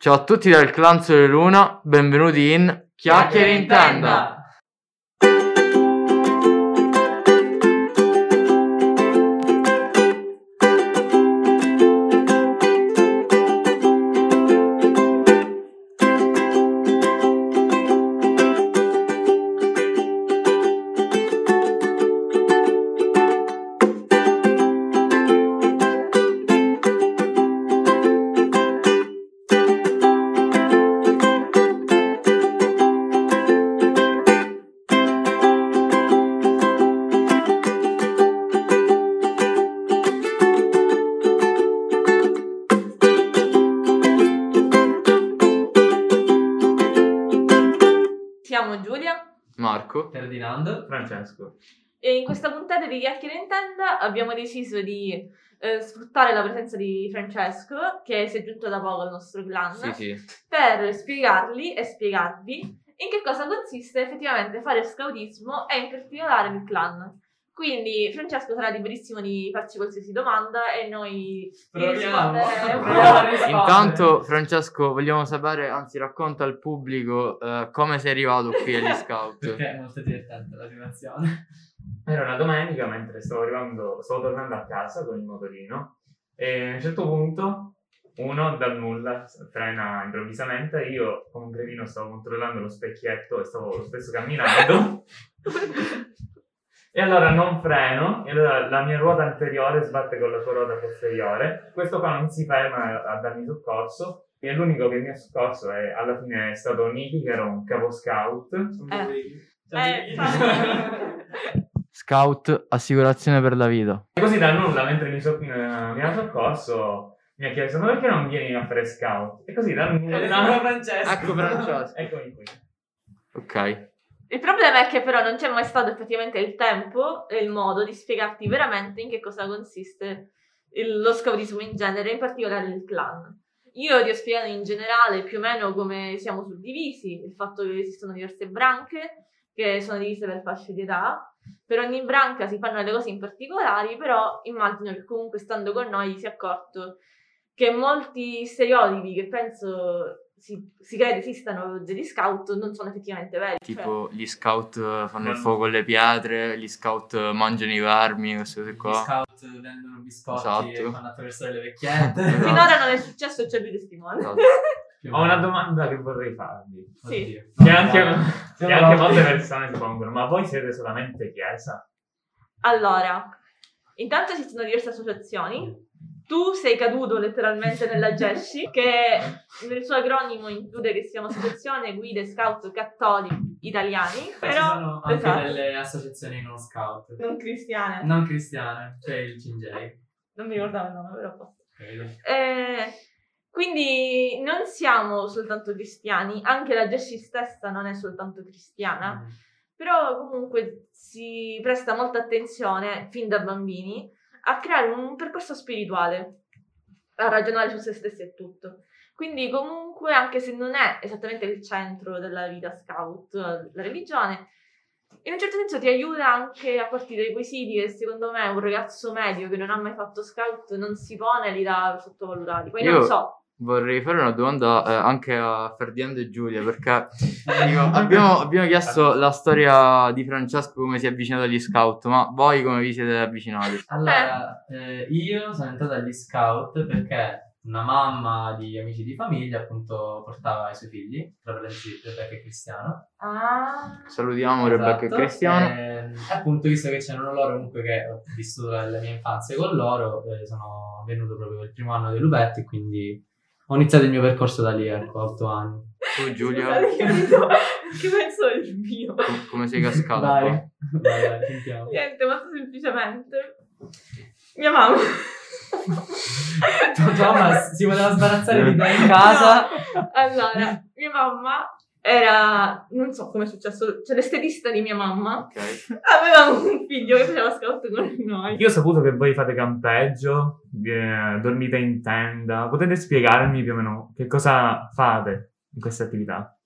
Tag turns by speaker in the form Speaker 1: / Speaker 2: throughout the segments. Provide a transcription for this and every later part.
Speaker 1: Ciao a tutti dal clan Sole Luna, benvenuti in Chiacchiere in Tenda.
Speaker 2: Tenda abbiamo deciso di eh, sfruttare la presenza di Francesco, che si è giunto da poco al nostro clan,
Speaker 1: Sì, sì.
Speaker 2: per spiegargli e spiegarvi in che cosa consiste effettivamente fare scoutismo e in particolare il clan. Quindi Francesco sarà liberissimo di farci qualsiasi domanda e noi gli
Speaker 3: Proviamo.
Speaker 1: Intanto, Francesco, vogliamo sapere, anzi, racconta al pubblico eh, come sei arrivato qui agli scout.
Speaker 3: Perché è molto divertente la situazione.
Speaker 4: Era una domenica mentre stavo arrivando, stavo tornando a casa con il motorino e a un certo punto uno dal nulla frena improvvisamente. Io come un cretino stavo controllando lo specchietto e stavo lo stesso camminando. e allora non freno, e allora la mia ruota anteriore sbatte con la sua ruota posteriore. Questo qua non si ferma a darmi soccorso. E l'unico che mi ha soccorso è alla fine è stato Niki, che era un capo scout.
Speaker 2: Eh, fa-
Speaker 1: Scout, assicurazione per la vita.
Speaker 4: E così da nulla, mentre mi, so- mi ha soccorso, mi ha chiesto: Ma perché non vieni a fare scout? E così da
Speaker 3: Ed è
Speaker 4: nulla.
Speaker 3: sempre Francesco.
Speaker 1: Ecco Francesco.
Speaker 4: Eccomi qui.
Speaker 1: Ok.
Speaker 2: Il problema è che però non c'è mai stato effettivamente il tempo e il modo di spiegarti veramente in che cosa consiste il- lo scoutismo in genere, in particolare il clan. Io ti ho spiegato in generale più o meno come siamo suddivisi, il fatto che esistono diverse branche che sono divise per fasce di età. Per ogni branca si fanno delle cose in particolari, però immagino che comunque stando con noi si è accorto che molti stereotipi che penso si, si crede esistano degli scout non sono effettivamente veri. Cioè,
Speaker 1: Tipo, gli scout eh, fanno il fuoco con le pietre, gli scout eh, mangiano i vermi, queste cose
Speaker 3: Gli
Speaker 1: qua.
Speaker 3: scout vendono biscotti
Speaker 1: Esatto.
Speaker 3: e fanno attraversare le vecchiette.
Speaker 1: Esatto.
Speaker 2: Finora non è successo e c'è lui testimone.
Speaker 1: Esatto.
Speaker 4: Ho una domanda che vorrei farvi.
Speaker 2: Sì.
Speaker 4: Che anche, che anche molte persone si pongono: Ma voi siete solamente chiesa?
Speaker 2: Allora, intanto esistono diverse associazioni. Tu sei caduto letteralmente nella GESCI, che nel suo acronimo include che siamo Associazione Guide Scout Cattolici Italiani,
Speaker 3: Ci
Speaker 2: però
Speaker 3: sono anche
Speaker 2: esatto.
Speaker 3: delle associazioni non scout.
Speaker 2: non cristiane.
Speaker 3: Non cristiane, c'è il Cingei.
Speaker 2: Non mi ricordavo il nome, però posso.
Speaker 3: credo.
Speaker 2: Eh, quindi non siamo soltanto cristiani, anche la GESCI stessa non è soltanto cristiana.
Speaker 3: Mm.
Speaker 2: Però comunque si presta molta attenzione fin da bambini a creare un percorso spirituale, a ragionare su se stessi e tutto. Quindi comunque, anche se non è esattamente il centro della vita scout, la religione, in un certo senso ti aiuta anche a partire dai quesiti che secondo me un ragazzo medio che non ha mai fatto scout non si pone lì da sottovalutati. Poi
Speaker 1: Io-
Speaker 2: non so,
Speaker 1: Vorrei fare una domanda eh, anche a Ferdinando e Giulia perché dico, abbiamo, abbiamo chiesto la storia di Francesco come si è avvicinato agli scout, ma voi come vi siete avvicinati?
Speaker 3: Allora, eh, io sono entrato agli scout perché una mamma di amici di famiglia appunto portava i suoi figli, tra parentesi Rebecca e Cristiano.
Speaker 2: ah,
Speaker 1: Salutiamo Rebecca e
Speaker 3: Esatto,
Speaker 1: Cristiano.
Speaker 3: E, appunto, visto che c'erano loro comunque che ho vissuto la, la mia infanzia con loro, eh, sono venuto proprio il primo anno dei Lupetti, quindi ho iniziato il mio percorso da lì, ecco, a otto anni.
Speaker 1: Tu Giulia,
Speaker 2: scusate che penso il mio.
Speaker 1: com- come sei cascato?
Speaker 3: Vai, vai, vai, sentiamo.
Speaker 2: Niente, molto semplicemente. Mia mamma.
Speaker 3: Tua tua mamma si voleva sbarazzare di te in casa.
Speaker 2: Allora, mia mamma era, non so come è successo, cioè l'estetista di mia mamma
Speaker 1: Ok.
Speaker 2: aveva un figlio che faceva scout con noi.
Speaker 4: Io ho saputo che voi fate campeggio, eh, dormite in tenda. Potete spiegarmi più o meno che cosa fate in queste attività?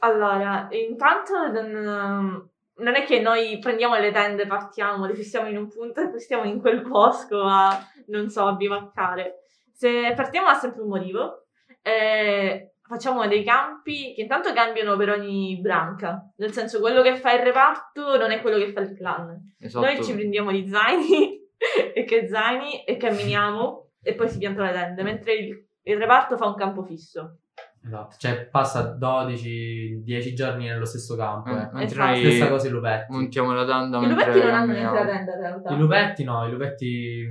Speaker 2: Allora, intanto non, non è che noi prendiamo le tende, partiamo, le fissiamo in un punto e poi stiamo in quel bosco a, non so, a bivaccare. Se partiamo ha sempre un motivo. eh, facciamo dei campi che intanto cambiano per ogni branca, nel senso quello che fa il reparto non è quello che fa il clan.
Speaker 1: Esatto.
Speaker 2: Noi ci prendiamo gli zaini e che zaini e camminiamo e poi si piantano le tende, mentre il, il reparto fa un campo fisso.
Speaker 3: Esatto, cioè passa 12-10 giorni nello stesso campo.
Speaker 1: Eh, mentre
Speaker 2: Esatto.
Speaker 3: Stessa cosa i lupetti.
Speaker 1: montiamo la tenda
Speaker 2: I lupetti non hanno neanche la tenda in realtà.
Speaker 3: I lupetti no, i lupetti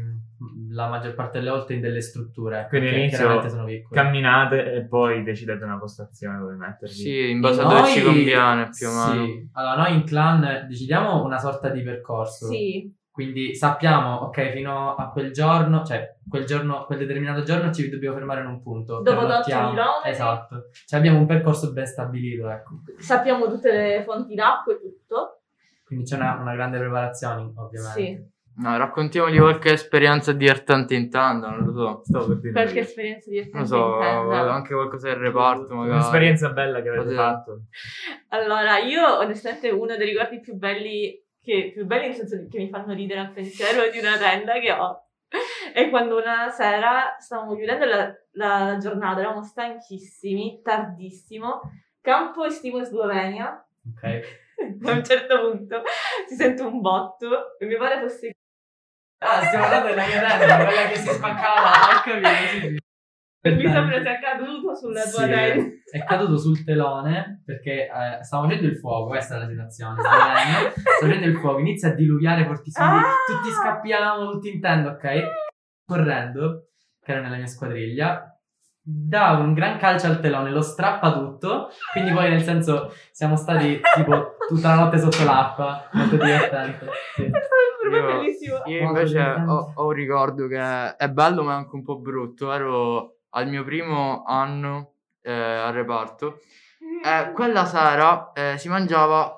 Speaker 3: la maggior parte delle volte in delle strutture.
Speaker 4: Quindi
Speaker 3: che
Speaker 4: all'inizio
Speaker 3: chiaramente sono piccole.
Speaker 4: Camminate e poi decidete una postazione dove mettervi.
Speaker 1: Sì, in base a dove ci conviene più o meno.
Speaker 3: Sì. Allora, noi in clan decidiamo una sorta di percorso.
Speaker 2: Sì,
Speaker 3: Quindi sappiamo, ok, fino a quel giorno, cioè quel giorno, quel determinato giorno ci dobbiamo fermare in un punto.
Speaker 2: Dopo tot
Speaker 3: Perlottiamo.
Speaker 2: chilometri.
Speaker 3: Esatto. Cioè abbiamo un percorso ben stabilito, ecco.
Speaker 2: sappiamo tutte le fonti d'acqua e tutto.
Speaker 3: Quindi c'è una, una grande preparazione, ovviamente.
Speaker 2: Sì,
Speaker 1: No, raccontiamogli qualche esperienza divertente in tenda, non lo so.
Speaker 4: Per dire
Speaker 2: qualche
Speaker 4: io.
Speaker 2: esperienza di
Speaker 1: Non lo so, anche qualcosa del reparto magari.
Speaker 4: Un'esperienza bella che avete fatto.
Speaker 2: Allora, io onestamente uno dei ricordi più belli, che, più belli nel senso che mi fanno ridere al pensiero di una tenda che ho, è quando una sera stavamo chiudendo la, la giornata, eravamo stanchissimi, tardissimo, campo estivo in Slovenia,
Speaker 3: Ok.
Speaker 2: a un certo punto si sente un botto e mi pare fosse...
Speaker 3: Ah, stiamo parlando della mia tenda, quella che si spaccava, ho capito, sì, sì.
Speaker 2: Mi sembra sia caduto sulla tua
Speaker 3: Sì,
Speaker 2: tenda.
Speaker 3: è caduto sul telone perché eh, stavo facendo il fuoco, questa è la situazione. Sto facendo il fuoco, inizia a diluviare fortissimo,
Speaker 2: Ah!
Speaker 3: tutti scappiamo, tutti in tenda, ok? Correndo, che era nella mia squadriglia, dà un gran calcio al telone, lo strappa tutto, quindi poi nel senso siamo stati tipo tutta la notte sotto l'acqua, molto divertente. Sì.
Speaker 2: È stato
Speaker 1: Io-
Speaker 2: bellissimo.
Speaker 1: Io invece ho, ho un ricordo che è bello ma anche un po' brutto. Ero al mio primo anno eh, al reparto e quella sera eh, si mangiava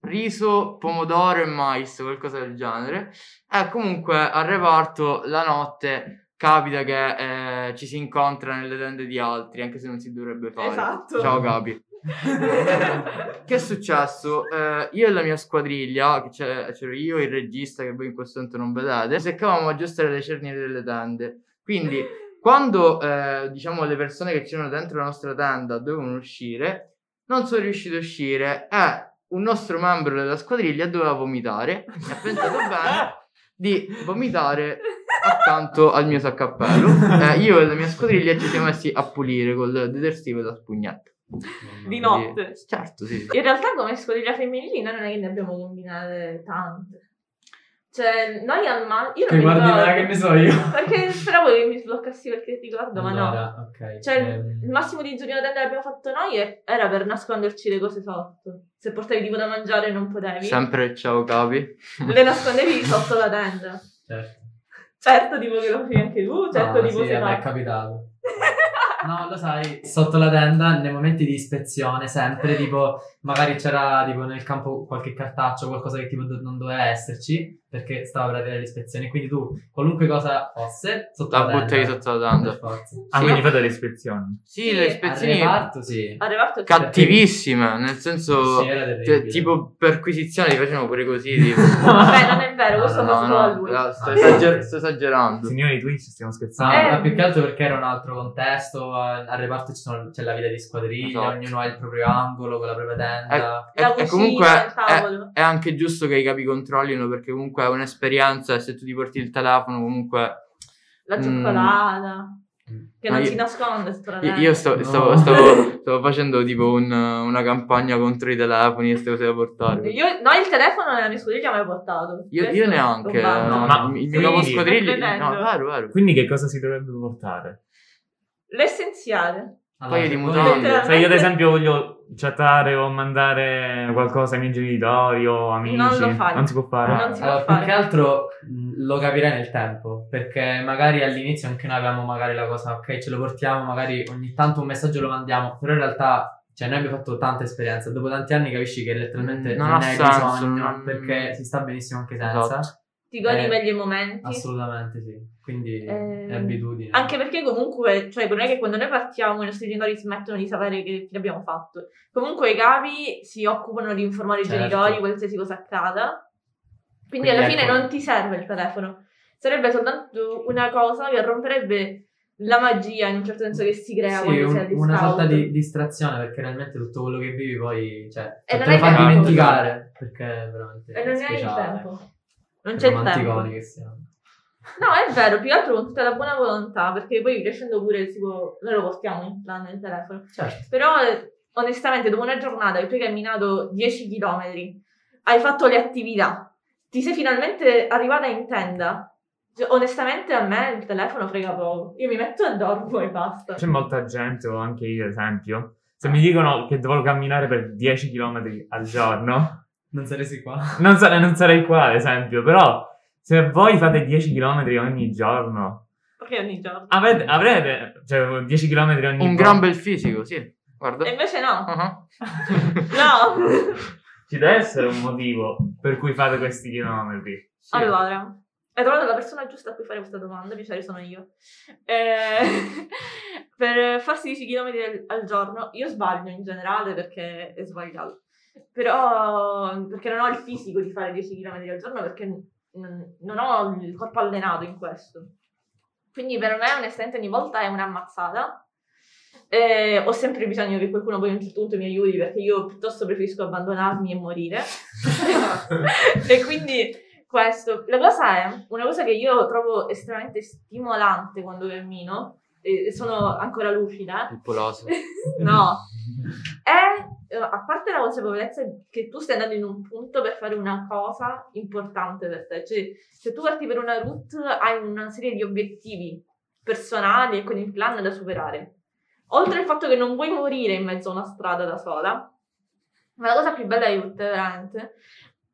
Speaker 1: riso, pomodoro e mais, qualcosa del genere. E comunque al reparto la notte capita che eh, ci si incontra nelle tende di altri, anche se non si dovrebbe fare.
Speaker 2: Esatto.
Speaker 1: Ciao Capi. che è successo? Eh, io e la mia squadriglia, che c'ero io, il regista che voi in questo momento non vedete, seccavamo a aggiustare le cerniere delle tende. Quindi, quando eh, diciamo le persone che c'erano dentro la nostra tenda dovevano uscire, non sono riusciti a uscire e un nostro membro della squadriglia doveva vomitare. E ha pensato bene di vomitare accanto al mio saccappello. Eh, io e la mia squadriglia ci siamo messi a pulire col detersivo e la spugnetta.
Speaker 2: Di notte.
Speaker 1: Certo, sì.
Speaker 2: In realtà come squadriglia femminili noi non è che ne abbiamo combinate tante. Cioè, noi al massimo... Io non
Speaker 3: guardi
Speaker 2: ricordo,
Speaker 3: là che ne so io.
Speaker 2: Perché speravo che mi sbloccassi qualche ricordo, ma no.
Speaker 3: Allora, ok.
Speaker 2: Cioè,
Speaker 3: ehm,
Speaker 2: il massimo di giorni da tenda che abbiamo fatto noi era per nasconderci le cose sotto. Se portavi tipo da mangiare e non potevi,
Speaker 1: Sempre ciao capi.
Speaker 2: le nascondevi sotto la tenda.
Speaker 3: certo.
Speaker 2: Certo, tipo che lo fai anche tu, certo,
Speaker 3: No,
Speaker 2: tipo
Speaker 3: sì,
Speaker 2: se no.
Speaker 3: è capitato. No, lo sai, sotto la tenda, nei momenti di ispezione, sempre, tipo, magari c'era, tipo, nel campo qualche cartaccio, qualcosa che, tipo, non doveva esserci, perché stava per arrivare l'ispezione, quindi tu, qualunque cosa fosse, sotto la,
Speaker 1: La buttavi sotto la tenda.
Speaker 4: Ah,
Speaker 1: Sì.
Speaker 4: quindi fate le ispezioni.
Speaker 1: Sì,
Speaker 2: Sì,
Speaker 1: le
Speaker 3: Al
Speaker 1: ispezioni
Speaker 3: reparto, sì.
Speaker 2: A reparto sì.
Speaker 1: cattivissime, nel senso...
Speaker 3: Sì, era
Speaker 1: cioè, tipo perquisizione li facevano pure così. Tipo.
Speaker 2: Vabbè, non è vero,
Speaker 3: No,
Speaker 2: questo
Speaker 3: no,
Speaker 2: lo
Speaker 1: no,
Speaker 2: solo a
Speaker 1: no,
Speaker 2: lui.
Speaker 1: la- sto, esager- sto esagerando.
Speaker 4: Signori Twitch, stiamo
Speaker 3: No,
Speaker 4: scherzando.
Speaker 2: Eh.
Speaker 3: ma più che altro perché era un altro contesto, al al reparto ci sono- c'è la vita di squadriglia,
Speaker 1: Esatto.
Speaker 3: ognuno ha il proprio angolo con la propria tenda.
Speaker 1: E,
Speaker 2: cucina,
Speaker 1: comunque è, è anche giusto che i capi controllino perché comunque è un'esperienza se tu ti porti il telefono comunque...
Speaker 2: La
Speaker 1: Mm.
Speaker 2: cioccolata.
Speaker 3: Mm.
Speaker 2: Che non
Speaker 1: io-
Speaker 2: si nasconde
Speaker 1: Io, sto-
Speaker 3: No.
Speaker 1: stavo, stavo- stavo facendo tipo un- una campagna contro i telefoni e queste cose da portare.
Speaker 2: Io, no, il telefono nella mia squadriglia mai portato.
Speaker 1: Io, io neanche, no,
Speaker 4: Ma-
Speaker 1: il mio squadriglia,
Speaker 2: Pretendo.
Speaker 1: no, vero, vero.
Speaker 4: Quindi che cosa si dovrebbe portare?
Speaker 2: L'essenziale.
Speaker 1: di
Speaker 3: se poi-
Speaker 1: mutande.
Speaker 2: Letteralmente-
Speaker 4: Se io ad esempio voglio chattare o mandare qualcosa ai miei genitori o amici,
Speaker 2: Non lo fai.
Speaker 4: non si può fare.
Speaker 2: Non si può
Speaker 3: Allora, più
Speaker 2: fare.
Speaker 3: che altro lo capirai nel tempo, perché magari all'inizio anche noi avevamo magari la cosa, ok, ce lo portiamo, magari ogni tanto un messaggio lo mandiamo, però in realtà, cioè noi abbiamo fatto tanta esperienza, dopo tanti anni capisci che letteralmente
Speaker 1: Non
Speaker 3: non,
Speaker 1: ha
Speaker 3: ne hai
Speaker 1: senso,
Speaker 3: bisogno,
Speaker 1: non-
Speaker 3: perché si sta benissimo anche senza.
Speaker 1: Esatto.
Speaker 2: Ti godi
Speaker 3: Eh,
Speaker 2: meglio i momenti.
Speaker 3: Assolutamente sì, quindi
Speaker 2: Ehm,
Speaker 3: è abitudine.
Speaker 2: Anche perché comunque, cioè, non è che quando noi partiamo i nostri genitori smettono di sapere che fine abbiamo fatto. Comunque i capi si occupano di informare i
Speaker 3: Certo.
Speaker 2: genitori qualsiasi cosa accada. Quindi,
Speaker 3: Quindi
Speaker 2: alla
Speaker 3: ecco.
Speaker 2: fine non ti serve il telefono. Sarebbe soltanto una cosa che romperebbe la magia in un certo senso che si crea
Speaker 3: Sì,
Speaker 2: quando
Speaker 3: un-
Speaker 2: sei
Speaker 3: una sorta di distrazione perché realmente tutto quello che vivi poi cioè,
Speaker 2: E
Speaker 3: te lo fa
Speaker 2: tempo.
Speaker 3: dimenticare perché è veramente
Speaker 2: E non ne hai il
Speaker 3: speciale.
Speaker 2: tempo. Non c'è il tempo.
Speaker 3: che siamo.
Speaker 2: No, è vero, più che altro con tutta la buona volontà, perché poi crescendo pure si può- noi lo portiamo in plan nel telefono.
Speaker 3: Certo.
Speaker 2: Però eh, onestamente dopo una giornata che tu hai camminato 10 km, hai fatto le attività, ti sei finalmente arrivata in tenda. Cioè, onestamente a me il telefono frega poco. Io mi metto e dormo e basta.
Speaker 4: C'è molta gente, o anche io ad esempio, se mi dicono che devo camminare per 10 km al giorno,
Speaker 3: Non saresti qua.
Speaker 4: non, sare- non sarei qua ad esempio, però se voi fate 10 km ogni giorno,
Speaker 2: Perché ogni giorno.
Speaker 4: avete, avrete cioè, 10 km ogni
Speaker 1: Un
Speaker 4: giorno.
Speaker 1: gran bel fisico, sì. Guarda.
Speaker 2: E invece no.
Speaker 1: Ah,
Speaker 2: No.
Speaker 4: Ci deve essere un motivo per cui fate questi chilometri.
Speaker 1: sì.
Speaker 2: Allora, hai trovato la persona giusta a cui fare questa domanda, piacere sono io. Eh, per farsi 10 km al, al giorno, io sbaglio in generale perché è sbagliato. Però, perché non ho il fisico di fare 10 km al giorno perché non, ho il corpo allenato in questo. Quindi per me onestamente ogni volta è un'ammazzata. Eh, ho sempre bisogno che qualcuno poi a un certo punto mi aiuti perché io piuttosto preferisco abbandonarmi e morire. e quindi questo. La cosa è, una cosa che io trovo estremamente stimolante quando cammino, e sono ancora lucida,
Speaker 1: Il poloso.
Speaker 2: no, è, a parte la consapevolezza che tu stai andando in un punto per fare una cosa importante per te, cioè se tu parti per una route hai una serie di obiettivi personali e con il plan da superare. Oltre al fatto che non vuoi morire in mezzo a una strada da sola, ma la cosa più bella di tutte, veramente,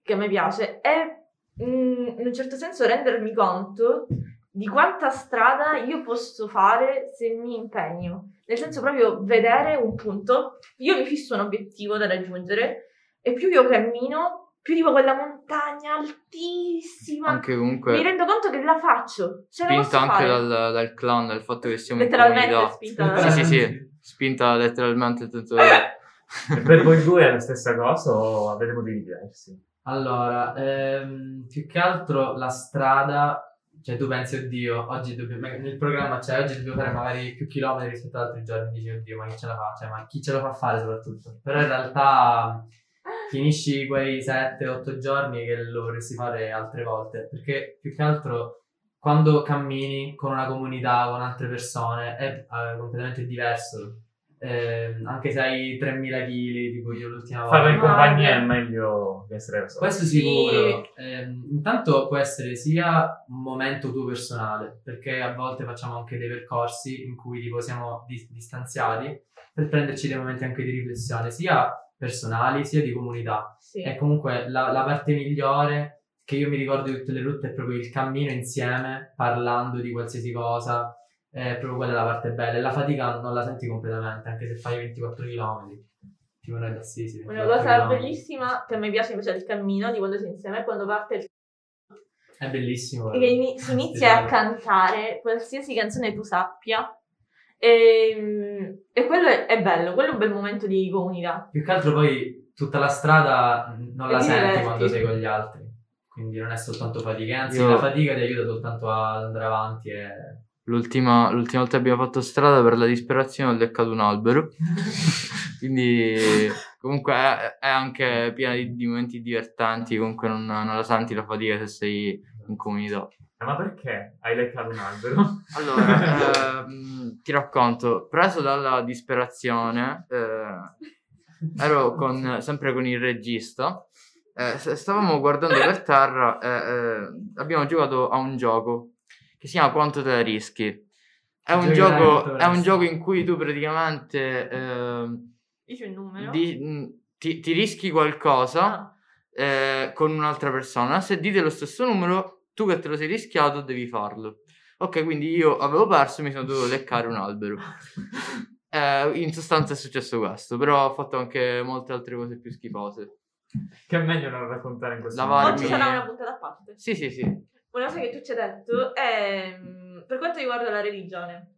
Speaker 2: che a me piace, è mm, in un certo senso rendermi conto di quanta strada io posso fare se mi impegno. Nel senso proprio vedere un punto, io mi fisso un obiettivo da raggiungere e più io cammino, più tipo quella montagna altissima,
Speaker 1: Anche
Speaker 2: mi
Speaker 1: comunque
Speaker 2: rendo conto che la faccio. Ce la
Speaker 1: spinta
Speaker 2: posso
Speaker 1: anche
Speaker 2: fare.
Speaker 1: dal, dal clan, dal fatto che siamo in
Speaker 2: Letteralmente
Speaker 1: comunità.
Speaker 2: spinta
Speaker 1: Sì, sì, sì. Spinta letteralmente tutto.
Speaker 4: E per voi due è la stessa cosa o avete motivi diversi?
Speaker 3: Allora, ehm, più che altro la strada, cioè tu pensi, oddio, oggi dobbiamo, nel programma c'è, oggi dobbiamo fare magari più chilometri rispetto ad altri giorni, dici, oddio, ma chi ce la fa? Cioè, ma chi ce lo fa fare soprattutto? Però in realtà finisci quei 7-8 giorni che lo vorresti fare altre volte, perché più che altro quando cammini con una comunità, con altre persone, è eh, completamente diverso. Ehm, anche se hai 3000 kg, tipo io l'ultima volta.
Speaker 4: Farlo in
Speaker 2: Ma-
Speaker 4: compagnia è meglio che essere da solo.
Speaker 3: Questo
Speaker 2: Sì.
Speaker 3: sicuro. Ehm, intanto può essere sia un momento tuo personale, perché a volte facciamo anche dei percorsi in cui tipo siamo dis- distanziati per prenderci dei momenti anche di riflessione, sia personali sia di comunità.
Speaker 2: Sì.
Speaker 3: E comunque la, la parte migliore che io mi ricordo di tutte le rotte è proprio il cammino insieme, parlando di qualsiasi cosa. È proprio quella la parte bella. E la fatica non la senti completamente, anche se fai 24 km. Tipo noi da Assisi.
Speaker 2: Una
Speaker 3: 24
Speaker 2: cosa
Speaker 3: chilometri.
Speaker 2: bellissima che a me piace invece del cammino, di quando si è insieme, è quando parte il
Speaker 3: È bellissimo.
Speaker 2: e che ini- si inizia a cantare qualsiasi canzone tu sappia. E, e quello è, è bello, quello è un bel momento di comunità.
Speaker 3: Più che altro poi tutta la strada non
Speaker 2: E
Speaker 3: la
Speaker 2: ti
Speaker 3: senti
Speaker 2: diverti.
Speaker 3: quando sei con gli altri. Quindi non è soltanto fatica, anzi
Speaker 1: Io-
Speaker 3: la fatica ti aiuta soltanto ad andare avanti e...
Speaker 1: L'ultima, l'ultima volta che abbiamo fatto strada per la disperazione ho leccato un albero. Quindi comunque è, è anche piena di, di momenti divertenti, comunque non, non la senti la fatica se sei in comunità.
Speaker 4: Ma perché hai leccato un albero?
Speaker 1: Allora, ehm, ti racconto, preso dalla disperazione, eh, ero con- sempre con il regista, eh, stavamo guardando per terra e eh, abbiamo giocato a un gioco che si chiama Quanto te la rischi. È un, gioco, è un
Speaker 3: vorresti.
Speaker 1: gioco in cui tu praticamente ehm,
Speaker 2: Dici un numero?
Speaker 1: di- mh, ti, ti rischi qualcosa
Speaker 2: Ah,
Speaker 1: eh, con un'altra persona. Se dite lo stesso numero, tu che te lo sei rischiato devi farlo. Ok, quindi io avevo perso e mi sono dovuto leccare un albero. Eh, in sostanza è successo questo, però ho fatto anche molte altre cose più schifose.
Speaker 4: che è meglio non raccontare in questo
Speaker 1: Lavarmi-
Speaker 2: Oggi
Speaker 4: momento.
Speaker 2: sarà una puntata a parte.
Speaker 1: Sì, sì, sì.
Speaker 2: Una cosa che tu ci hai detto è mm, per quanto riguarda la religione.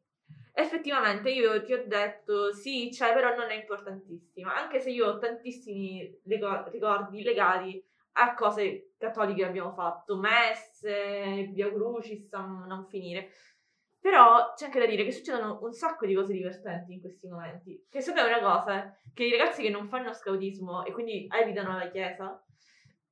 Speaker 2: Effettivamente io ti ho detto sì, c'è, però non è importantissima, anche se io ho tantissimi rico- ricordi legati a cose cattoliche che abbiamo fatto, messe, via crucis, non finire. Però c'è anche da dire che succedono un sacco di cose divertenti in questi momenti. Che secondo me è una cosa che i ragazzi che non fanno scautismo e quindi evitano la chiesa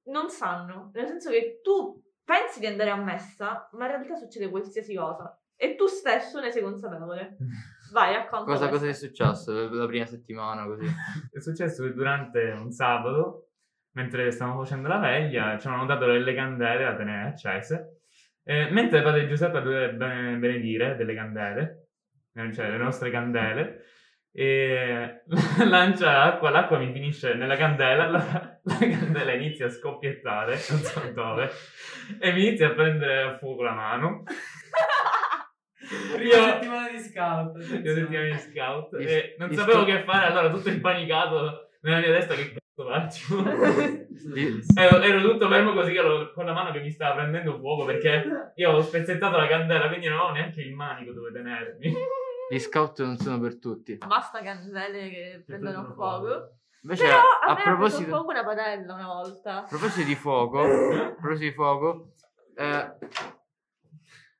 Speaker 2: non sanno. Nel senso che tu pensi di andare a messa, ma in realtà succede qualsiasi cosa. E tu stesso ne sei consapevole. Vai, racconta.
Speaker 1: Cosa, cosa è successo la prima settimana così?
Speaker 4: È successo che durante un sabato, mentre stavamo facendo la veglia, ci hanno dato delle candele da tenere accese. E mentre padre Giuseppe doveva bene- benedire delle candele, eh, cioè le nostre candele, e lancia l'acqua, l'acqua mi finisce nella candela, la, la candela inizia a scoppiettare, non so dove, e mi inizia a prendere a fuoco la mano.
Speaker 3: Prima settimana di scout.
Speaker 4: Io settimana di scout
Speaker 1: Gli-
Speaker 4: e non sapevo
Speaker 1: scout-
Speaker 4: che fare, allora tutto impanicato nella mia testa che cazzo faccio? Ero, ero tutto fermo così ero con la mano che mi stava prendendo fuoco perché io avevo spezzettato la candela, quindi non avevo neanche il manico dove tenermi.
Speaker 1: Gli scout non sono per tutti.
Speaker 2: Basta candele che prendono
Speaker 3: prendono
Speaker 2: fuoco.
Speaker 1: Invece,
Speaker 2: Però a,
Speaker 1: a,
Speaker 2: me ha preso
Speaker 1: proposito,
Speaker 2: fuoco una padella una volta.
Speaker 1: a proposito di fuoco, a proposito di fuoco, eh,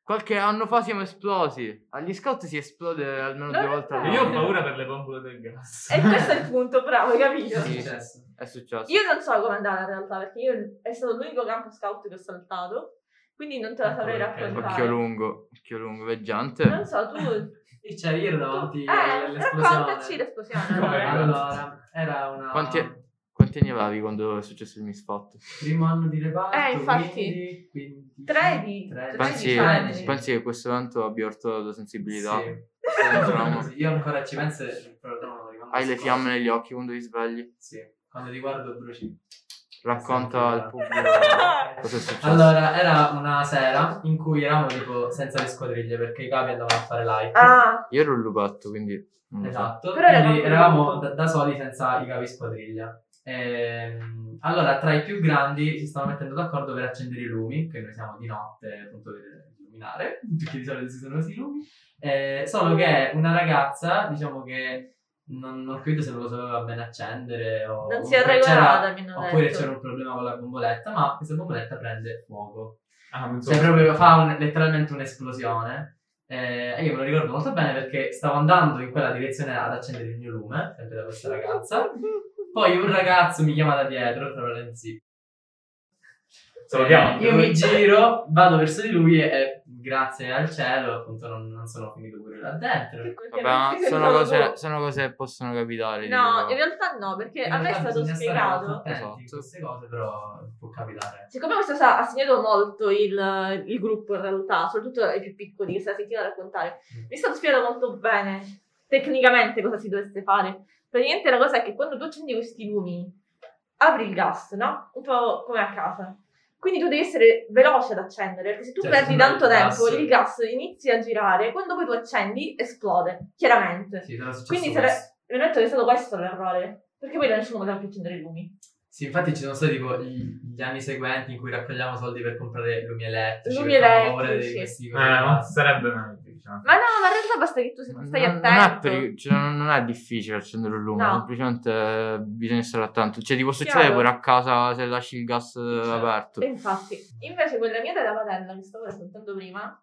Speaker 1: qualche anno fa siamo esplosi. Agli scout si esplode almeno
Speaker 2: Non
Speaker 1: due volte all'anno.
Speaker 4: Io ho paura per le bombole del gas.
Speaker 2: E questo è il punto, bravo, hai capito?
Speaker 3: Cosa è
Speaker 1: Sì.
Speaker 3: successo?
Speaker 1: È successo.
Speaker 2: Io non so come andare in realtà, perché io è stato l'unico campo scout che ho saltato, quindi non te la
Speaker 3: Ecco
Speaker 2: saprei raccontare.
Speaker 1: Occhio lungo, occhio lungo, veggiante.
Speaker 2: Non so, tu...
Speaker 3: E c'eri io davanti
Speaker 2: eh,
Speaker 3: all'esplosione.
Speaker 2: raccontaci l'esplosione.
Speaker 4: Come?
Speaker 2: allora.
Speaker 3: Allora, era una...
Speaker 1: Quanti- Quanti anni avevi quando è successo il misfatto?
Speaker 3: Primo anno di reparto,
Speaker 2: Eh, infatti.
Speaker 3: quindi... quindi
Speaker 2: 13,
Speaker 3: 13
Speaker 1: Pensi,
Speaker 2: anni.
Speaker 1: pensi che questo evento abbia urtato la tua sensibilità?
Speaker 3: Sì. Sì, Io ancora ci penso e però no, rimango
Speaker 1: Hai le fiamme negli occhi quando ti svegli?
Speaker 3: Sì, quando ti guardo bruci.
Speaker 1: Racconta al pubblico cosa è successo.
Speaker 3: Allora, era una sera in cui eravamo tipo senza le squadriglie perché i capi andavano a fare live.
Speaker 2: Ah,
Speaker 1: Io ero un lupetto, quindi...
Speaker 3: Esatto,
Speaker 2: Però
Speaker 3: quindi
Speaker 2: eravamo
Speaker 3: da, da soli senza i capi squadriglia. Ehm, allora, tra i più grandi si stavano mettendo d'accordo per accendere i lumi, che noi siamo di notte appunto per illuminare, perché di solito si sono così i lumi. Eh, solo che una ragazza, diciamo che non, non ho capito se non lo sapeva bene accendere o
Speaker 2: non si hanno
Speaker 3: Oppure
Speaker 2: detto.
Speaker 3: c'era un problema con la bomboletta, ma questa bomboletta prende fuoco.
Speaker 4: Ah, so.
Speaker 3: Cioè, proprio fa un- letteralmente un'esplosione. Eh, e io me lo ricordo molto bene perché stavo andando in quella direzione ad accendere il mio lume, sempre da questa ragazza. Poi un ragazzo mi chiama da dietro, tra.
Speaker 4: Salutiamo.
Speaker 3: Eh, io mi giro, vado verso di lui e, e grazie al cielo, appunto, non, non sono finito pure là dentro.
Speaker 1: Vabbè, ma
Speaker 2: si
Speaker 1: sono cose, sono cose che possono capitare.
Speaker 2: No, in realtà no, perché
Speaker 3: In
Speaker 2: a me è stato spiegato.
Speaker 1: Esatto.
Speaker 3: queste cose, però può capitare.
Speaker 2: Siccome questa cosa ha segnato molto il, il gruppo in realtà, soprattutto ai più piccoli che la sentivano raccontare,
Speaker 3: Mm.
Speaker 2: mi è stato spiegato molto bene tecnicamente cosa si dovesse fare. Praticamente la cosa è che quando tu accendi questi lumi, apri il gas, no? Un po' come a casa. Quindi tu devi essere veloce ad accendere, perché se tu
Speaker 3: Cioè,
Speaker 2: perdi tanto
Speaker 3: il
Speaker 2: tempo,
Speaker 3: gas-
Speaker 2: il gas inizia a girare, quando poi tu accendi, esplode, chiaramente.
Speaker 3: Sì,
Speaker 2: Quindi sare- mi hanno detto che è stato questo l'errore, perché poi nessuno poteva più accendere i lumi.
Speaker 3: Sì, infatti ci sono stati tipo gli, gli anni seguenti in cui raccogliamo soldi per comprare lumi elettrici.
Speaker 2: Lumi elettrici.
Speaker 3: di questi
Speaker 4: Eh, ma sarebbe meglio, diciamo.
Speaker 2: Ma no, ma in realtà basta che tu stai
Speaker 1: non,
Speaker 2: attento.
Speaker 1: non è, peri- cioè, non- non è difficile accendere il lume,
Speaker 2: No.
Speaker 1: semplicemente bisogna stare attento. Cioè, ti può succedere pure a casa se lasci il gas eh,
Speaker 3: Certo.
Speaker 1: aperto.
Speaker 2: E infatti, invece quella mia della padella che stavo raccontando prima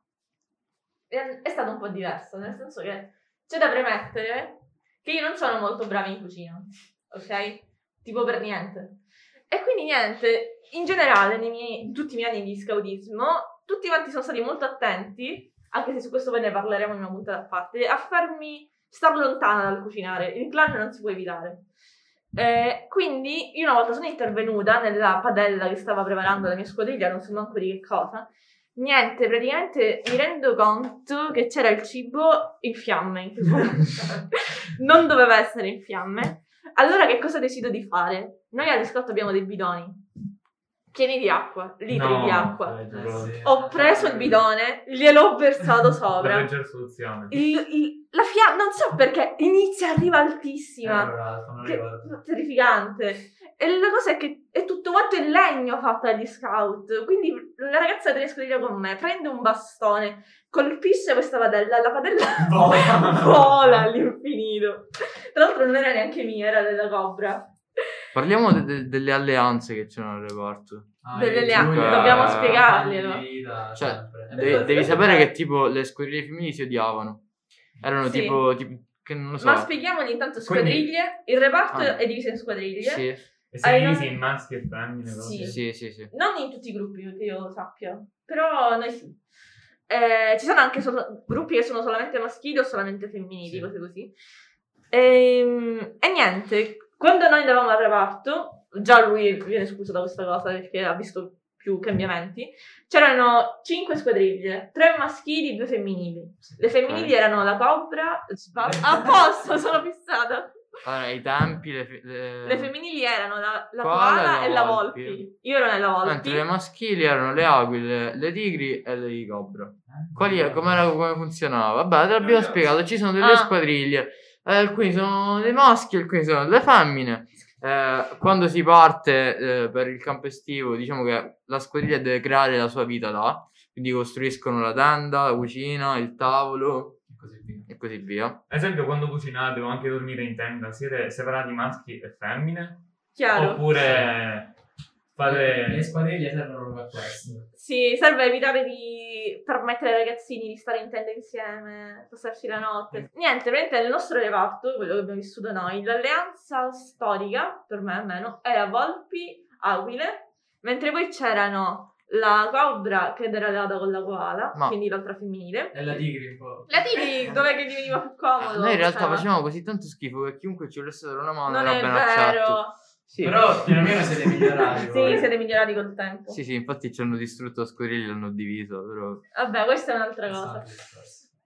Speaker 2: è, è stata un po' diversa, nel senso che c'è da premettere che io non sono molto brava in cucina, ok? Tipo per niente. E quindi niente, in generale, nei miei- in tutti i miei anni di scautismo, tutti quanti sono stati molto attenti, anche se su questo poi ne parleremo in una puntata a parte, a farmi star lontana dal cucinare. Il clan non si può evitare. Eh, quindi io una volta sono intervenuta nella padella che stava preparando la mia squadriglia, non so manco di che cosa. Niente, praticamente mi rendo conto che c'era il cibo in fiamme in non doveva essere in fiamme. Allora che cosa decido di fare? Noi a riscotto abbiamo dei bidoni pieni di acqua, litri
Speaker 4: No,
Speaker 2: di acqua.
Speaker 3: Eh, sì.
Speaker 2: Ho preso il bidone, gliel'ho versato
Speaker 4: La
Speaker 2: sopra.
Speaker 4: peggior soluzione.
Speaker 2: Il- il- la fiamma, non so perché, inizia a arriva
Speaker 3: Eh,
Speaker 2: altissima.
Speaker 3: l'altro, non
Speaker 2: Che terrificante. E la cosa è che è tutto quanto in legno fatto dagli scout. Quindi la ragazza della squadriglia con me prende un bastone, colpisce questa padella, la padella
Speaker 3: Vola.
Speaker 2: vola all'infinito. Tra l'altro non era neanche mia, era della cobra.
Speaker 1: Parliamo de- de- delle alleanze che c'erano al reparto.
Speaker 3: Ah,
Speaker 2: Delle
Speaker 3: io e
Speaker 2: leanze,
Speaker 3: Giulia,
Speaker 1: dobbiamo
Speaker 3: eh,
Speaker 2: spiegarglielo.
Speaker 1: Cioè,
Speaker 3: sempre.
Speaker 1: devi, devi sapere che tipo le squadriglie femminili si odiavano. Erano
Speaker 2: Sì.
Speaker 1: tipo, tipo che non lo so.
Speaker 2: Ma spieghiamogli intanto
Speaker 4: Quindi-
Speaker 2: squadriglie. Il reparto
Speaker 1: Ah.
Speaker 2: è diviso in squadriglie.
Speaker 1: Sì,
Speaker 4: E sei divisi in maschi e femmine,
Speaker 2: Sì.
Speaker 1: sì, sì, sì.
Speaker 2: Non in tutti i gruppi che io sappia, però noi sì. Eh, ci sono anche solo- gruppi che sono solamente maschili o solamente femminili,
Speaker 3: Sì.
Speaker 2: cose così. Ehm, E, niente, quando noi andavamo al reparto, già lui viene scuso da questa cosa perché ha visto più cambiamenti, c'erano cinque squadriglie, tre maschili, due femminili. Le femminili erano la Cobra, a posto, sono fissata.
Speaker 1: Allora, ai tempi le, fe- le-
Speaker 2: Le femminili erano la, la
Speaker 1: Koala e la Volpi.
Speaker 2: Volpi. Io ero nella Volpi.
Speaker 1: Mentre le maschili erano le aquile, le tigri e le cobra. Quali come funzionava? Vabbè, te l'abbiamo spiegato. Ci sono delle
Speaker 2: Ah.
Speaker 1: squadriglie. Eh, alcuni sono dei maschi, alcuni sono delle femmine. Eh, quando si parte eh, per il campo estivo, diciamo che la squadriglia deve creare la sua vita là. Quindi costruiscono la tenda, la cucina, il tavolo
Speaker 3: E così via.
Speaker 1: e così via.
Speaker 4: Ad esempio, quando cucinate o anche dormire in tenda, siete separati maschi e femmine?
Speaker 2: Chiaro.
Speaker 4: Oppure
Speaker 3: Le
Speaker 4: fate...
Speaker 3: squadriglie servono proprio a questo.
Speaker 2: Sì, serve evitare di permettere ai ragazzini di stare in tenda insieme, passarci la notte. Niente, veramente nel nostro reparto, quello che abbiamo vissuto noi, l'alleanza storica, per me almeno, era Volpi, Aquile, mentre poi c'erano la Cobra che era data con la koala,
Speaker 1: Ma-
Speaker 2: quindi l'altra femminile.
Speaker 3: E la tigri un po'.
Speaker 2: La Tiri, dov'è che gli veniva più comodo?
Speaker 1: Noi in realtà
Speaker 2: Cioè,
Speaker 1: facevamo così tanto schifo che chiunque ci volesse dare una mano
Speaker 2: Non
Speaker 1: era
Speaker 2: è
Speaker 1: ben
Speaker 2: vero.
Speaker 1: accetto. Sì.
Speaker 3: Però piano siete migliorati.
Speaker 2: Sì,
Speaker 3: voi.
Speaker 2: siete migliorati col tempo.
Speaker 1: Sì, sì, infatti ci hanno distrutto la squadriglia e l'hanno diviso, però...
Speaker 2: Vabbè, questa è un'altra
Speaker 3: Esatto,
Speaker 2: cosa.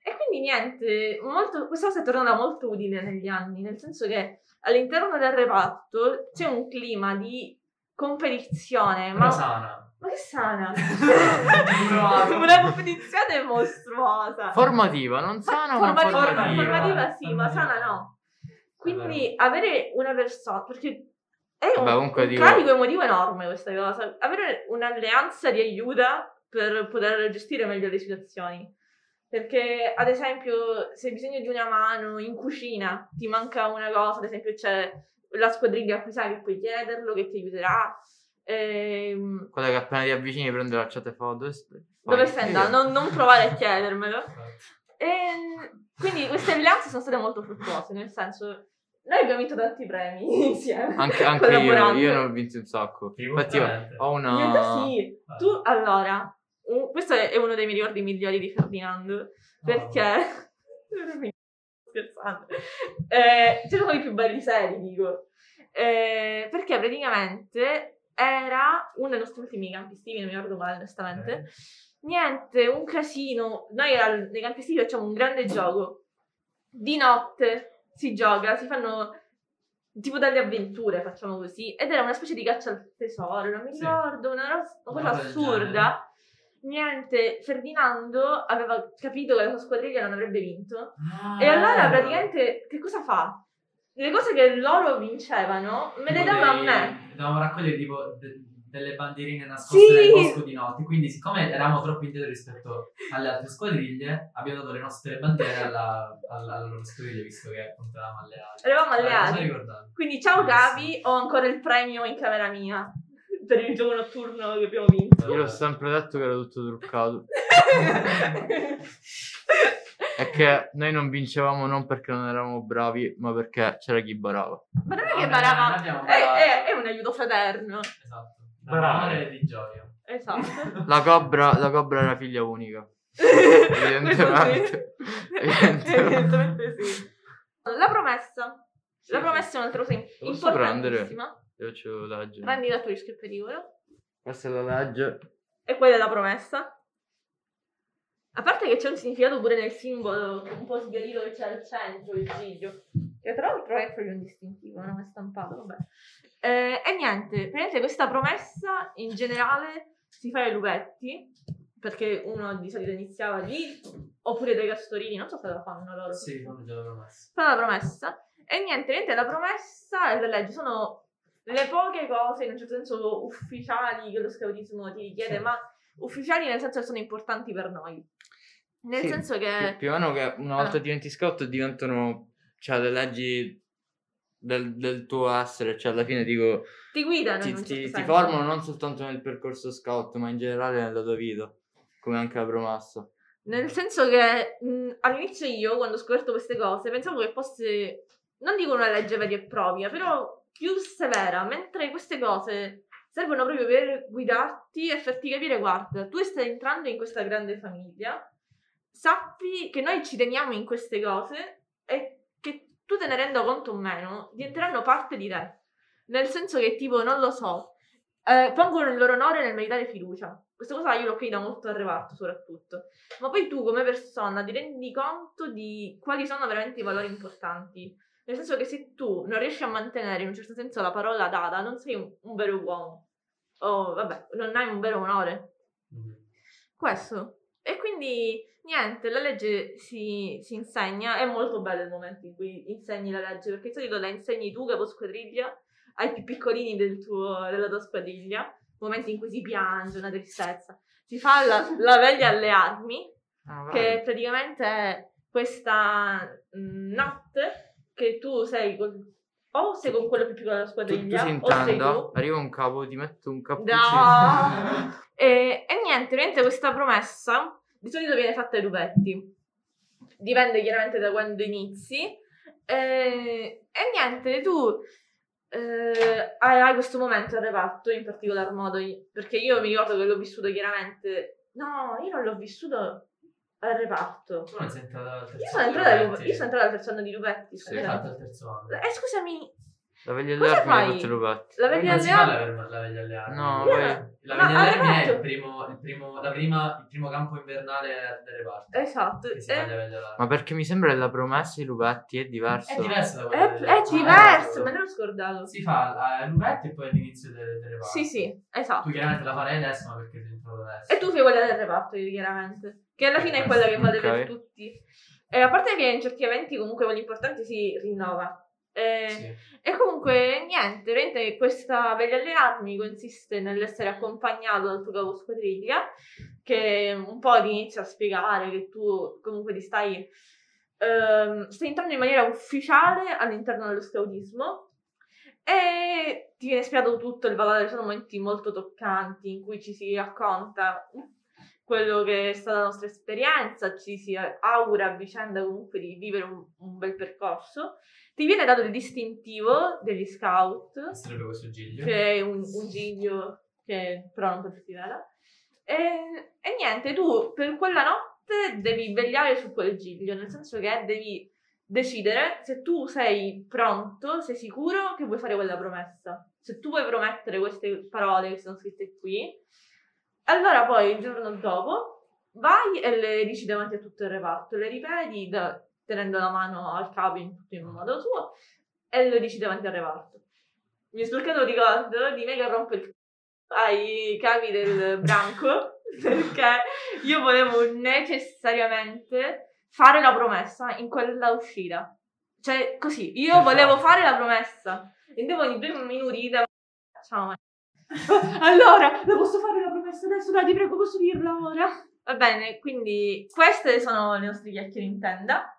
Speaker 2: E quindi niente, molto- questa cosa è tornata molto utile negli anni, nel senso che all'interno del reparto c'è un clima di competizione,
Speaker 3: Però
Speaker 2: ma,
Speaker 3: sana.
Speaker 2: ma che sana! Una competizione mostruosa.
Speaker 1: Formativa, non sana, ma
Speaker 2: Formativa,
Speaker 1: formativa.
Speaker 2: formativa sì, ma
Speaker 3: Formativa.
Speaker 2: sana no. Quindi avere una persona, perché è un,
Speaker 1: Vabbè, comunque
Speaker 2: un
Speaker 1: dico-
Speaker 2: carico emotivo enorme questa cosa, avere un'alleanza di aiuta per poter gestire meglio le situazioni. Perché, ad esempio, se hai bisogno di una mano in cucina, ti manca una cosa, ad esempio c'è la squadriglia a cui sai che puoi chiederlo, che ti aiuterà. Ehm,
Speaker 1: Quella che appena ti avvicini prende la chat e fa dove stai?
Speaker 2: dove stai andando? Non, non provare a chiedermelo.
Speaker 3: Esatto.
Speaker 2: E quindi queste alleanze sono state molto fruttuose, nel senso, noi abbiamo vinto tanti premi insieme.
Speaker 1: Anche, anche io, io ne ho vinto un sacco. Infatti ho una...
Speaker 2: In realtà sì. Tu, allora, un- questo è uno dei miei ricordi migliori di Ferdinando, perché... Scherzando. Eh, sono i più belli seri, dico. Eh, perché praticamente era uno dei nostri ultimi campi estivi, non mi ricordo quale onestamente. Niente, un casino. Noi al- nei campi estivi facciamo un grande gioco. Di notte si gioca, si fanno tipo delle avventure, facciamo così. Ed era una specie di caccia al tesoro, non mi
Speaker 3: Sì.
Speaker 2: ricordo, una, ros- una cosa
Speaker 3: del
Speaker 2: assurda. Niente, Ferdinando aveva capito che la sua squadriglia non avrebbe vinto.
Speaker 3: Ah,
Speaker 2: E allora praticamente che cosa fa? Le cose che loro vincevano me le dava a me.
Speaker 3: Dovevamo raccogliere tipo delle bandierine nascoste
Speaker 2: Sì!
Speaker 3: nel bosco di notte. Quindi, siccome eravamo troppo indietro rispetto alle altre squadriglie, abbiamo dato le nostre bandiere alla, alla, alla loro squadriglia, visto che appunto eravamo alleati.
Speaker 2: Eravamo alleati. Quindi ciao. Gabi, ho ancora il premio in camera mia per il gioco notturno che abbiamo vinto.
Speaker 1: Io l'ho sempre detto che era tutto truccato. È che noi non vincevamo non perché non eravamo bravi, ma perché c'era chi barava.
Speaker 2: Ma non è che barava, è, è- è un aiuto fraterno.
Speaker 3: Esatto.
Speaker 4: Bravo.
Speaker 3: D'amore e di gioia.
Speaker 2: Esatto.
Speaker 1: La cobra, la cobra era figlia unica. Evidentemente.
Speaker 2: sì.
Speaker 1: Evidentemente.
Speaker 2: Evidentemente sì. La promessa.
Speaker 1: Sì,
Speaker 2: La
Speaker 1: sì.
Speaker 2: promessa è un'altra cosa
Speaker 1: posso prendere?
Speaker 2: importantissima.
Speaker 1: Io ce lo leggo.
Speaker 2: Prendi la tua rischio pericolo.
Speaker 1: Questa è la legge.
Speaker 2: E quella è la promessa. A parte che c'è un significato pure nel simbolo un po' sbiadito che c'è al centro, il giglio. Che tra l'altro è proprio un distintivo, non è stampato, vabbè. Eh, e niente, praticamente questa promessa in generale si fa ai lupetti, perché uno di solito iniziava lì, oppure dai castorini, non so se la fanno loro.
Speaker 3: Sì, non già la promessa.
Speaker 2: Fa la promessa. E niente, niente, la promessa e la legge sono le poche cose, in un certo senso, ufficiali che lo scautismo ti richiede,
Speaker 3: Sì.
Speaker 2: ma ufficiali nel senso che sono importanti per noi. Nel
Speaker 1: Sì,
Speaker 2: senso
Speaker 1: Più,
Speaker 2: che...
Speaker 1: più o meno che una volta
Speaker 2: Ah.
Speaker 1: diventi scout diventano cioè, le leggi del, del tuo essere. Cioè, alla fine dico,
Speaker 2: Ti guidano
Speaker 1: ti, ti-
Speaker 2: certo
Speaker 1: ti formano non soltanto nel percorso scout, ma in generale nella tua vita. come anche la promessa.
Speaker 2: Nel senso che mh, all'inizio io, quando ho scoperto queste cose, pensavo che fosse, non dico una legge vera e propria, però più severa, mentre queste cose servono proprio per guidarti e farti capire, guarda, tu stai entrando in questa grande famiglia, sappi che noi ci teniamo in queste cose e tu te ne renda conto o meno, diventeranno parte di te. Nel senso che, tipo, non lo so, eh, pongono il loro onore nel meritare fiducia. Questa cosa io l'ho capita molto al reparto, soprattutto. Ma poi tu, come persona, ti rendi conto di quali sono veramente i valori importanti. Nel senso che se tu non riesci a mantenere in un certo senso la parola data, non sei un, un vero uomo. O, vabbè, non hai un vero onore.
Speaker 3: Mhm.
Speaker 2: Questo. E quindi, niente, la legge si, si insegna. È molto bello il momento in cui insegni la legge, perché di solito la insegni tu, capo squadriglia, ai più piccolini del tuo- della tua squadriglia. Momenti in cui si piange, una tristezza. Si fa la, la veglia alle armi,
Speaker 1: Ah,
Speaker 2: che praticamente è questa mm, notte che tu sei col- o sei con quello più piccolo della
Speaker 1: tu, tu
Speaker 2: squadriglia
Speaker 1: sei in
Speaker 2: o sei tu
Speaker 1: arriva un capo, ti mette un cappuccino.
Speaker 2: No! e, e niente, ovviamente questa promessa di solito viene fatta ai lupetti. Dipende chiaramente da quando inizi. E, e niente, tu eh, hai, questo momento al reparto in particolar modo, perché io mi ricordo che l'ho vissuto chiaramente. No, io non l'ho vissuto al reparto.
Speaker 3: Tu non sei entrata al terzo anno
Speaker 2: entrata, al- io sono entrata al terzo anno di.
Speaker 3: Sì, hai
Speaker 2: scusami.
Speaker 3: fatto il terzo anno.
Speaker 2: Eh, scusami,
Speaker 1: La veglia alle armi le tutte rubate.
Speaker 2: la
Speaker 3: si
Speaker 2: alle armi?
Speaker 3: la, la veglia alle armi.
Speaker 1: No,
Speaker 2: Io no.
Speaker 3: La veglia alle
Speaker 2: al
Speaker 3: armi è il primo, il primo, la prima, il primo campo invernale del reparto.
Speaker 2: Esatto. Eh,
Speaker 3: veglia.
Speaker 1: Ma perché mi sembra che la promessa di Lubetti è diverso.
Speaker 3: È diverso da
Speaker 2: È,
Speaker 3: quello delle-
Speaker 2: è
Speaker 3: Ah,
Speaker 2: diverso,
Speaker 3: esatto.
Speaker 2: me l'ho scordato.
Speaker 3: Si fa a Lubetti e poi all'inizio del, del reparto.
Speaker 2: Sì, sì, esatto.
Speaker 3: Tu chiaramente la farai adesso, ma perché sei entrato adesso.
Speaker 2: E tu fai quella del reparto, chiaramente. Che alla fine è quella che vale
Speaker 1: Ok.
Speaker 2: per tutti. E a parte che in certi eventi, comunque, quelli importanti si rinnova. E,
Speaker 3: Sì.
Speaker 2: e comunque, niente, veramente questa veglia alle armi consiste nell'essere accompagnato dal tuo capo squadriglia, che un po' ti inizia a spiegare che tu comunque ti stai, ehm, stai entrando in maniera ufficiale all'interno dello scautismo e ti viene spiegato tutto il valore, sono momenti molto toccanti in cui ci si racconta quello che è stata la nostra esperienza, ci si augura a vicenda comunque di vivere un, un bel percorso. Ti viene dato il distintivo degli scout,
Speaker 3: Sarebbe questo giglio.
Speaker 2: che è un, un giglio che però non potresti vedere. E, e niente, tu per quella notte devi vegliare su quel giglio, nel senso che devi decidere se tu sei pronto, sei sicuro che vuoi fare quella promessa. Se tu vuoi promettere queste parole che sono scritte qui, allora poi il giorno dopo vai e le dici davanti a tutto il reparto, le ripeti da- tenendo la mano al capo in tutto in modo suo e le dici davanti al reparto. Mi è spuntato un ricordo di me che rompe il c***o ai capi del branco perché io volevo necessariamente fare la promessa in quella uscita. Cioè, così, io
Speaker 3: Per
Speaker 2: volevo fare la promessa. E devo ogni due minuti da... Ciao, allora, la posso fare la promessa adesso? Dai, ti prego, posso dirla ora? Va bene, quindi queste sono le nostre chiacchiere in tenda.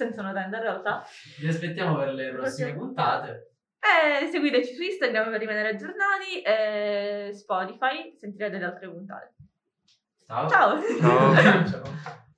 Speaker 2: Senza una tenda in realtà.
Speaker 3: Vi aspettiamo per le prossime puntate.
Speaker 2: E seguiteci su Instagram per rimanere aggiornati e Spotify sentirete le altre puntate.
Speaker 3: Ciao.
Speaker 2: Ciao!
Speaker 1: Ciao.
Speaker 3: Ciao.